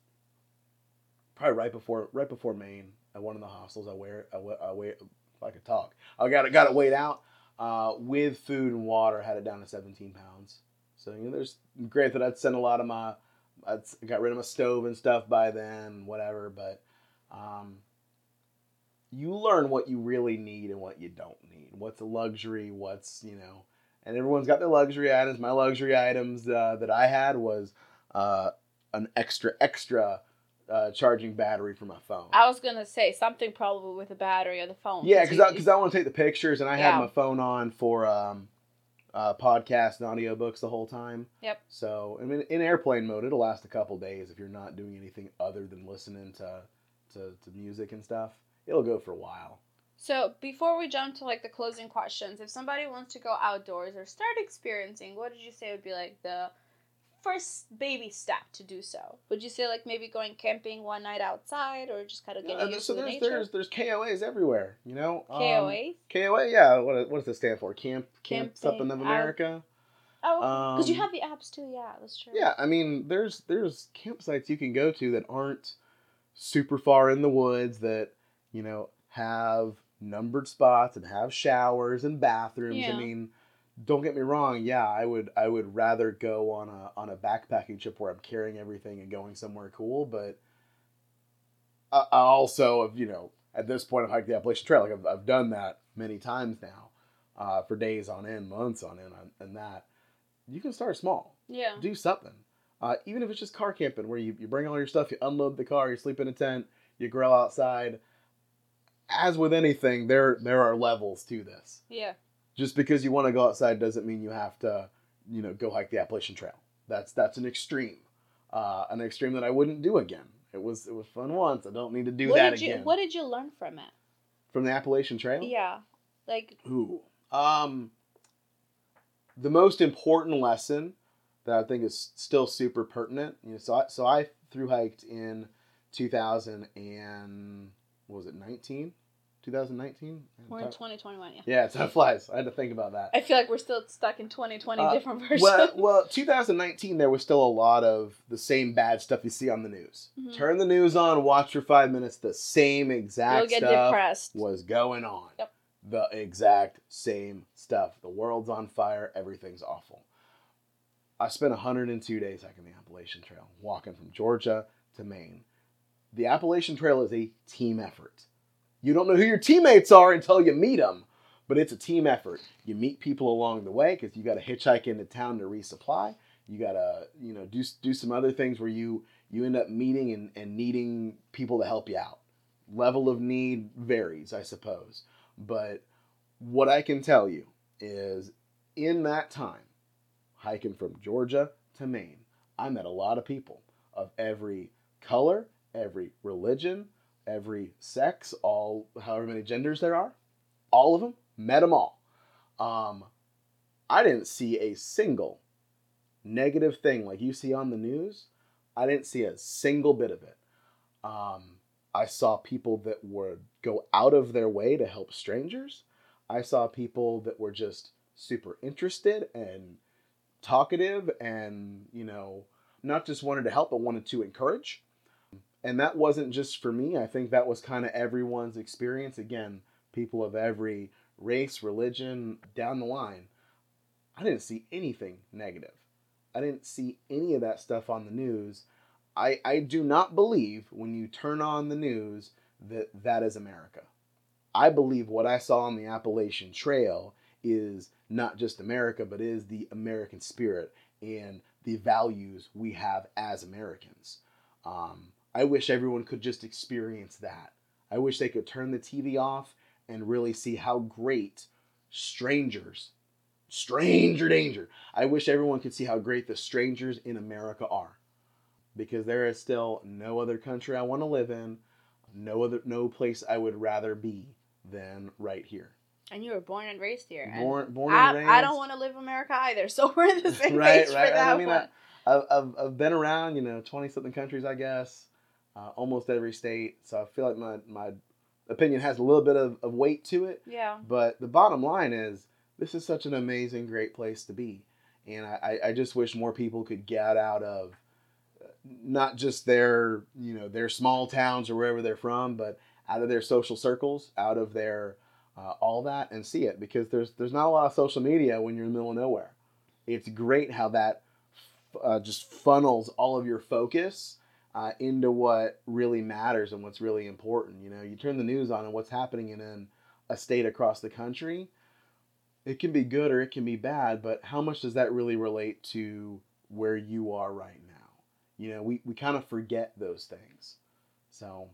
probably right before right before Maine at one of the hostels. I wear I wear, I wear if I could talk. I got it got it weighed out uh, with food and water. Had it down to 17 pounds. So you know, there's that I'd sent a lot of my I got rid of my stove and stuff by then, whatever. But um, you learn what you really need and what you don't need. What's a luxury? What's you know, and everyone's got their luxury items. My luxury items uh, that I had was uh, an extra extra uh, charging battery for my phone. I was gonna say something probably with the battery or the phone. Yeah, because you- I, I want to take the pictures, and I Yeah. had my phone on for um, uh, podcasts and audiobooks the whole time. Yep. So, I mean, in airplane mode, it'll last a couple days if you're not doing anything other than listening to, to, to music and stuff. It'll go for a while. So before we jump to like the closing questions, if somebody wants to go outdoors or start experiencing, what did you say would be like the first baby step to do so? Would you say like maybe going camping one night outside or just kind of getting Uh, used so to the there's, nature? there's there's KOAs everywhere, you know. Um, KOA? Yeah. What, what does it stand for? Camp Camp Camping something of Out- America. Oh, because you um, have the apps too. Yeah, that's true. Yeah, I mean, there's there's campsites you can go to that aren't super far in the woods that you know have numbered spots and have showers and bathrooms. Yeah. I mean, don't get me wrong. Yeah, I would I would rather go on a on a backpacking trip where I'm carrying everything and going somewhere cool. But I, I also, you know, at this point, I've hiked the Appalachian Trail. Like I've, I've done that many times now, uh, for days on end, months on end, and that you can start small Yeah. do something. Uh, even if it's just car camping, where you, you bring all your stuff, you unload the car, you sleep in a tent, you grill outside. As with anything, there there are levels to this. Yeah. Just because you want to go outside doesn't mean you have to, you know, go hike the Appalachian Trail. That's that's an extreme, uh, an extreme that I wouldn't do again. It was it was fun once. I don't need to do what that did you again. What did you learn from it? From the Appalachian Trail? Yeah. Like Ooh. Um, the most important lesson that I think is still super pertinent. You know, so I, so I through hiked in 2000 and what was it 19? 2019. We're in 2021, yeah. Yeah, time flies. I had to think about that. I feel like we're still stuck in 2020, Uh, different versions. Well, well, 2019, there was still a lot of the same bad stuff you see on the news. Mhm. Turn the news on, watch for five minutes. The same exact stuff depressed. was going on. Yep. The exact same stuff. The world's on fire. Everything's awful. I spent 102 days hiking the Appalachian Trail, walking from Georgia to Maine. The Appalachian Trail is a team effort. You don't know who your teammates are until you meet them, but it's a team effort. You meet people along the way because you got to hitchhike into town to resupply. You got to, you know, do do some other things where you you end up meeting and, and needing people to help you out. Level of need varies, I suppose. But what I can tell you is in that time, hiking from Georgia to Maine, I met a lot of people of every color, every religion, every sex, all however many genders there are, all of them, met them all. Um, I didn't see a single negative thing like you see on the news. I didn't see a single bit of it. Um, I saw people that would go out of their way to help strangers. I saw people that were just super interested and talkative and, you know, not just wanted to help, but wanted to encourage. And that wasn't just for me. I think that was kind of everyone's experience. Again, people of every race, religion, down the line. I didn't see anything negative. I didn't see any of that stuff on the news. I, I do not believe when you turn on the news that that is America. I believe what I saw on the Appalachian Trail is not just America, but is the American spirit and the values we have as Americans. Um, I wish everyone could just experience that. I wish they could turn the TV off and really see how great strangers, stranger danger. I wish everyone could see how great the strangers in America are. Because there is still no other country I want to live in, no other no place I would rather be than right here. and you were born and raised here. Born, born I, and raised. I don't want to live in America either, so we're in the same right, page right. for right. that I mean, one. I, I've, I've, I've been around, you know, 20 something countries, I guess, uh, almost every state. So I feel like my, my opinion has a little bit of, of weight to it. yeah. But the bottom line is, this is such an amazing, great place to be. And I, I just wish more people could get out of uh, not just their, you know, their small towns or wherever they're from, but out of their social circles, out of their uh, all that, and see it because there's there's not a lot of social media when you're in the middle of nowhere. It's great how that uh, just funnels all of your focus uh, into what really matters and what's really important. You know, you turn the news on and what's happening in, a state across the country. It can be good or it can be bad, but how much does that really relate to where you are right now? You know, we, we kind of forget those things. So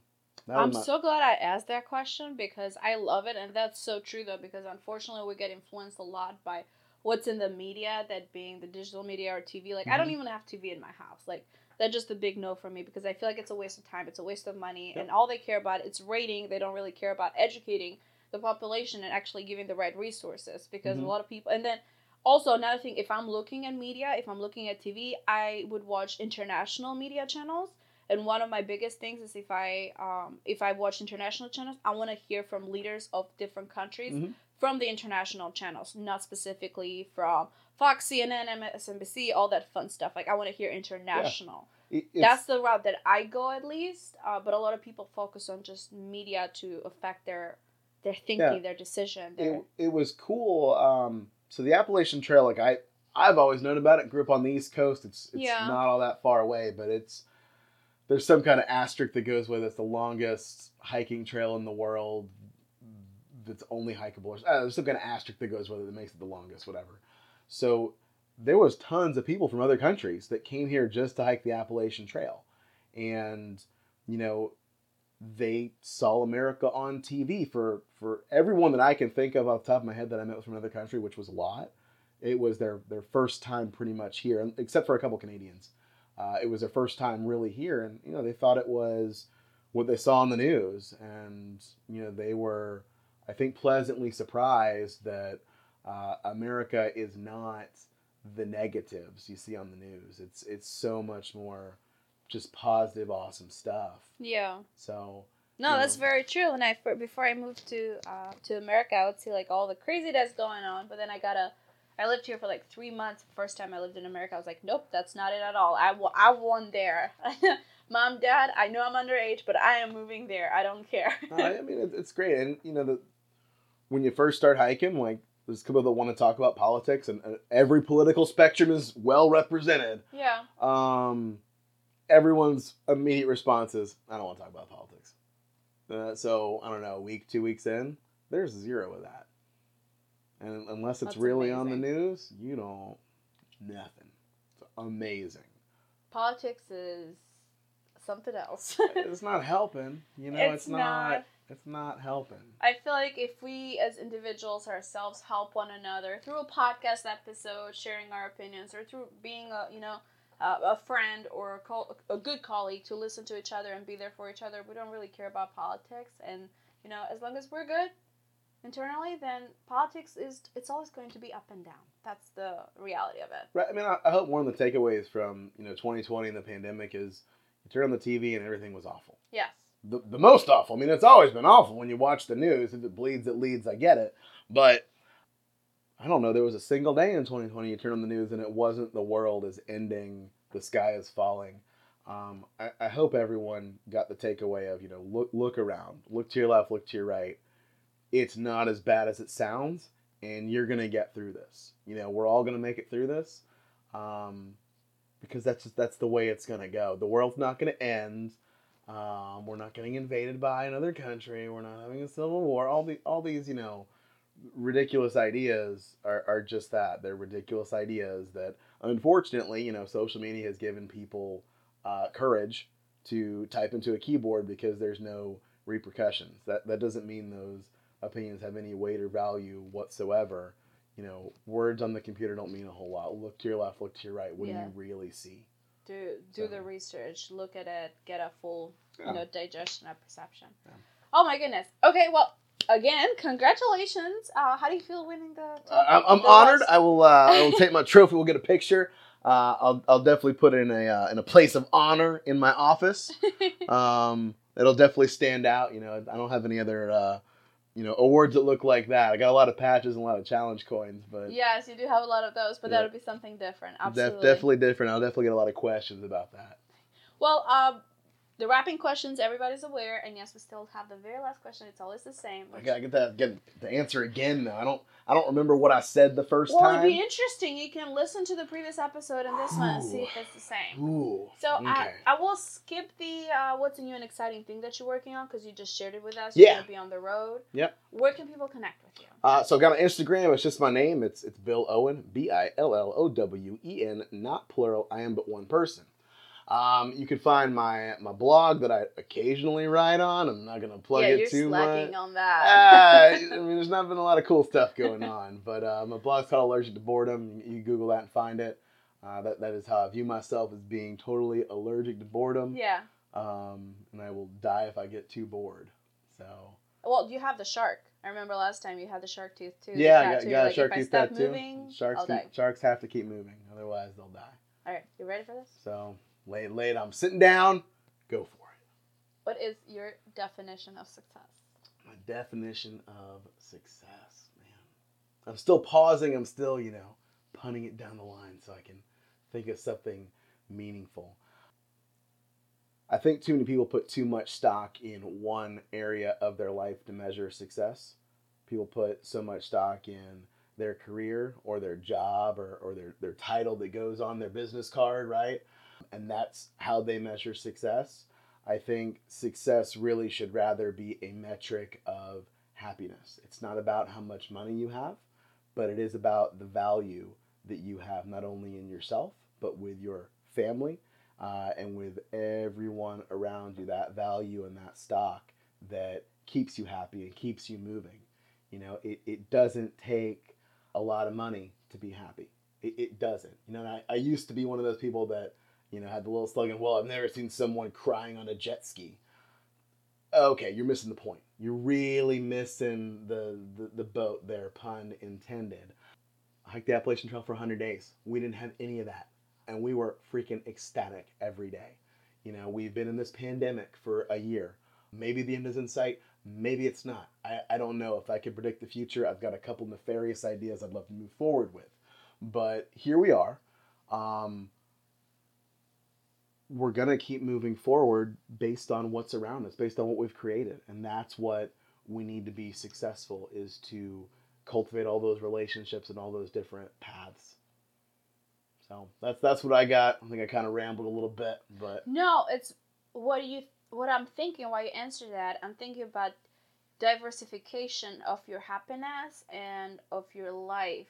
that I'm so glad I asked that question because I love it, and that's so true though. Because unfortunately, we get influenced a lot by what's in the media, that being the digital media or TV. Like, I don't Mhm. even have TV in my house. Like, that's just a big no for me because I feel like it's a waste of time. It's a waste of money, Yep. and all they care about it's rating. They don't really care about educating the population and actually giving the right resources because Mhm. a lot of people. And then also another thing, if I'm looking at media, if I'm looking at TV, I would watch international media channels. And one of my biggest things is if I um, if I watch international channels, I want to hear from leaders of different countries Mhm. from the international channels, not specifically from Fox, CNN, MSNBC, all that fun stuff. Like I want to hear international. it- it's- That's the route that I go at least. Uh, but a lot of people focus on just media to affect their their thinking, Yeah. their decision. Their, it, it was cool. Um, so the Appalachian Trail, like I, I've always known about it. Grew up on the East Coast. It's it's Yeah. not all that far away, but it's there's some kind of asterisk that goes with it. It's the longest hiking trail in the world. That's only hikeable. Uh, there's some kind of asterisk that goes with it that makes it the longest, whatever. So there was tons of people from other countries that came here just to hike the Appalachian Trail, and you know they saw America on TV for for everyone that I can think of off the top of my head that I met was from another country, which was a lot. It was their their first time pretty much here, except for a couple Canadians. Uh, it was their first time really here, and you know they thought it was what they saw on the news, and you know they were, I think, pleasantly surprised that uh, America is not the negatives you see on the news. It's it's so much more just positive, awesome stuff. yeah. So No, that's know. very true. And I before I moved to uh, to America, I would see like all the crazy that's going on. But then I gotta. I lived here for like three months. First time I lived in America, I was like, nope, that's not it at all. I, wa- I won there. Mom, Dad, I know I'm underage, but I am moving there. I don't care. No, I mean, it's great, and you know, the when you first start hiking, like there's people that want to talk about politics, and uh, every political spectrum is well represented. yeah. Um, everyone's immediate response is, "I don't want to talk about politics." Uh, so I don't know, a week, two weeks in, there's zero of that, and unless it's That's really on the news, you don't nothing. It's amazing. Politics is something else. it's not helping. You know, It's it's, not, not. It's not helping. I feel like if we as individuals ourselves help one another through a podcast episode, sharing our opinions, or through being a you know uh, a friend or a, col- a good colleague to listen to each other and be there for each other, we don't really care about politics. And you know, as long as we're good internally, then politics is it's always going to be up and down. That's the reality of it. Right. I mean, I, I hope one of the takeaways from you know 2020 and the pandemic is you turn on the TV and everything was awful. Yes. The, the most awful. I mean, it's always been awful when you watch the news. If it bleeds, it leads. I get it, but I don't know. There was a single day in 2020 you turn on the news and it wasn't the world is ending, the sky is falling. Um, I, I hope everyone got the takeaway of you know look look around, look to your left, look to your right. It's not as bad as it sounds, and you're gonna get through this. You know, we're all gonna make it through this, um, because that's just that's the way it's gonna go. The world's not gonna end. Um, we're not getting invaded by another country. We're not having a civil war. All the all these you know ridiculous ideas are, are just that. They're ridiculous ideas that unfortunately you know social media has given people uh, courage to type into a keyboard because there's no repercussions. That that doesn't mean those opinions have any weight or value whatsoever. You know, words on the computer don't mean a whole lot. Look to your left, look to your right. What Yeah. do you really see? Do do So- the research, look at it, get a full Yeah. you know digestion of perception. Yeah. Oh my goodness. Okay, well, again, congratulations. Uh, how do you feel winning the? Uh, I'm, I'm the honored. last- I will. Uh, I will take my trophy. We'll get a picture. Uh, I'll, I'll definitely put it in a uh, in a place of honor in my office. Um, it'll definitely stand out. You know, I don't have any other uh, you know awards that look like that. I got a lot of patches and a lot of challenge coins, but yes, you do have a lot of those, but Yeah. that would be something different. def- Absolutely. definitely different. I'll definitely get a lot of questions about that. Well, um, the wrapping questions, everybody's aware, and yes, we still have the very last question. It's always the same. I gotta get that get the answer again. Now I don't. I don't remember what I said the first well, time. it'd be interesting. You can listen to the previous episode and this one and see if it's the same. Ooh. So I, okay. I will skip the uh, what's a new and exciting thing that you're working on because you just shared it with us. Yeah. You're gonna be on the road. Yep. Where can people connect with you? Uh, so I've got an Instagram. It's just my name. It's it's Bill Owen. B I L L O W E N. Not plural. I am but one person. Um, you can find my my blog that I occasionally write on. I'm not gonna plug yeah, it you're too slacking much. on that. Uh, I mean, there's not been a lot of cool stuff going on, but uh, my blog's called Allergic to Boredom. You, Google that and find it. Uh, that that is how I view myself as being totally allergic to boredom. yeah. Um, and I will die if I get too bored. So Well, you have the shark. I remember last time you had the shark tooth too. yeah, I got, like, a shark tooth tattoo. moving, Sharks I'll keep, die. sharks have to keep moving, otherwise they'll die. All right, you ready for this? So lay it, lay it. I'm sitting down. Go for it. What is your definition of success? My definition of success, man. I'm still pausing. I'm still, you know, punting it down the line so I can think of something meaningful. I think too many people put too much stock in one area of their life to measure success. People put so much stock in their career or their job or, or their, their title that goes on their business card, right? And that's how they measure success. I think success really should rather be a metric of happiness. It's not about how much money you have, but it is about the value that you have not only in yourself, but with your family uh, and with everyone around you. That value and that stock that keeps you happy and keeps you moving. You know, it, it doesn't take a lot of money to be happy. It, it doesn't. You know, I, I used to be one of those people that, you know, had the little slogan, well, I've never seen someone crying on a jet ski. Okay, you're missing the point. You're really missing the, the, the boat there, pun intended. I hiked the Appalachian Trail for 100 days. We didn't have any of that. And we were freaking ecstatic every day. You know, we've been in this pandemic for a year. Maybe the end is in sight. Maybe it's not. I, I don't know. If I could predict the future, I've got a couple nefarious ideas I'd love to move forward with. But here we are. Um, we're going to keep moving forward based on what's around us, based on what we've created. And that's what we need to be successful is to cultivate all those relationships and all those different paths. So that's that's what I got. I think I kind of rambled a little bit, but No, it's what you what I'm thinking while you answer that. I'm thinking about diversification of your happiness and of your life.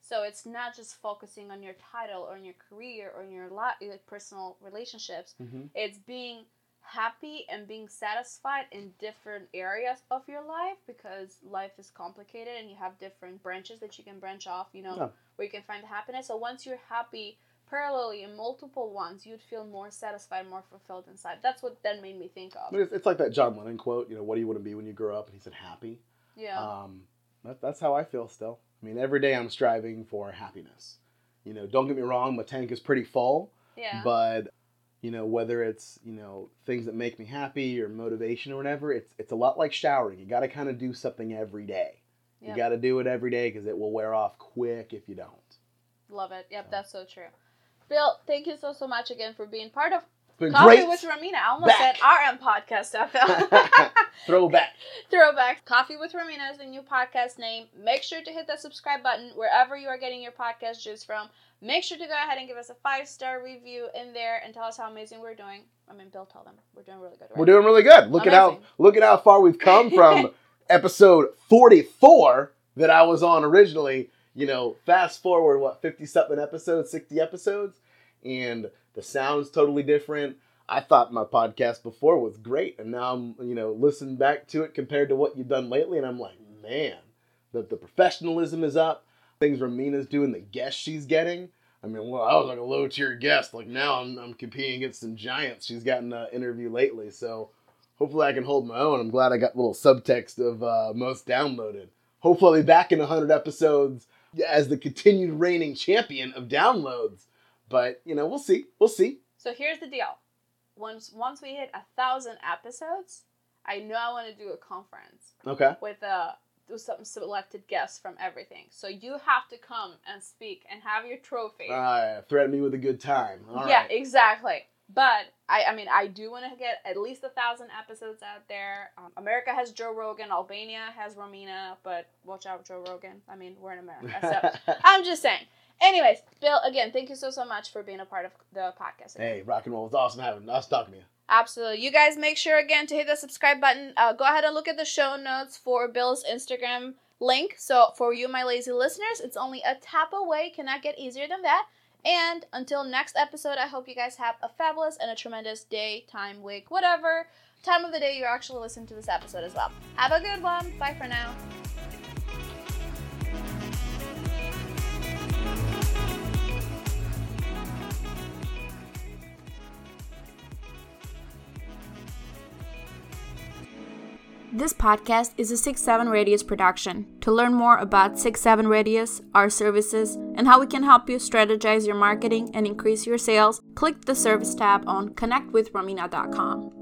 So it's not just focusing on your title or on your career or on your li- like personal relationships. Mhm. It's being happy and being satisfied in different areas of your life because life is complicated and you have different branches that you can branch off, you know, Yeah. where you can find happiness. So once you're happy parallelly in multiple ones, you'd feel more satisfied, more fulfilled inside. That's what that made me think of. But it's like that John Lennon quote, you know, what do you want to be when you grow up? And he said, happy. Yeah. Um, that, that's how I feel still. I mean, every day I'm striving for happiness. You know, don't get me wrong, my tank is pretty full, yeah. but you know, whether it's you know things that make me happy or motivation or whatever, it's it's a lot like showering. You got to kind of do something every day. Yep. You got to do it every day because it will wear off quick if you don't. Love it. Yep, that's so true. Bill, thank you so so much again for being part of Coffee great. with Romina. I almost Back. said RM podcast FM. Throwback. Throwback. Coffee with Romina is the new podcast name. Make sure to hit that subscribe button wherever you are getting your podcast juice from. Make sure to go ahead and give us a five star review in there and tell us how amazing we're doing. I mean, Bill, tell them we're doing really good. Right? We're doing really good. Look at how look at how far we've come from episode 44 that I was on originally. You know, fast forward what 50 something episodes, 60 episodes, and the sound's totally different. I thought my podcast before was great, and now I'm you know listening back to it compared to what you've done lately, and I'm like, man, the the professionalism is up. Things Romina's doing, the guests she's getting. I mean, well, I was like a low tier guest. Like now, I'm, I'm competing against some giants she's gotten an interview lately. So hopefully, I can hold my own. I'm glad I got a little subtext of uh, most downloaded. Hopefully, I'll be back in 100 episodes as the continued reigning champion of downloads. But you know, we'll see. We'll see. So here's the deal. Once once we hit a thousand episodes, I know I want to do a conference Okay. with uh do some selected guests from everything. So you have to come and speak and have your trophy. Uh, threaten me with a good time. All right. yeah, exactly. But I, I mean, I do want to get at least a thousand episodes out there. Um, America has Joe Rogan, Albania has Romina, but watch out, Joe Rogan. I mean, we're in America, so I'm just saying. Anyways, Bill, again, thank you so so much for being a part of the podcast. hey, rock and roll was awesome having us talking to you. Absolutely. You guys make sure again to hit the subscribe button. Uh, go ahead and look at the show notes for Bill's Instagram link. So for you, my lazy listeners, it's only a tap away. Cannot get easier than that. And until next episode, I hope you guys have a fabulous and a tremendous day, time, week, whatever time of the day you're actually listening to this episode as well. Have a good one. Bye for now. This podcast is a 6 7 Radius production. To learn more about 6 7 Radius, our services, and how we can help you strategize your marketing and increase your sales, click the service tab on connectwithromina.com.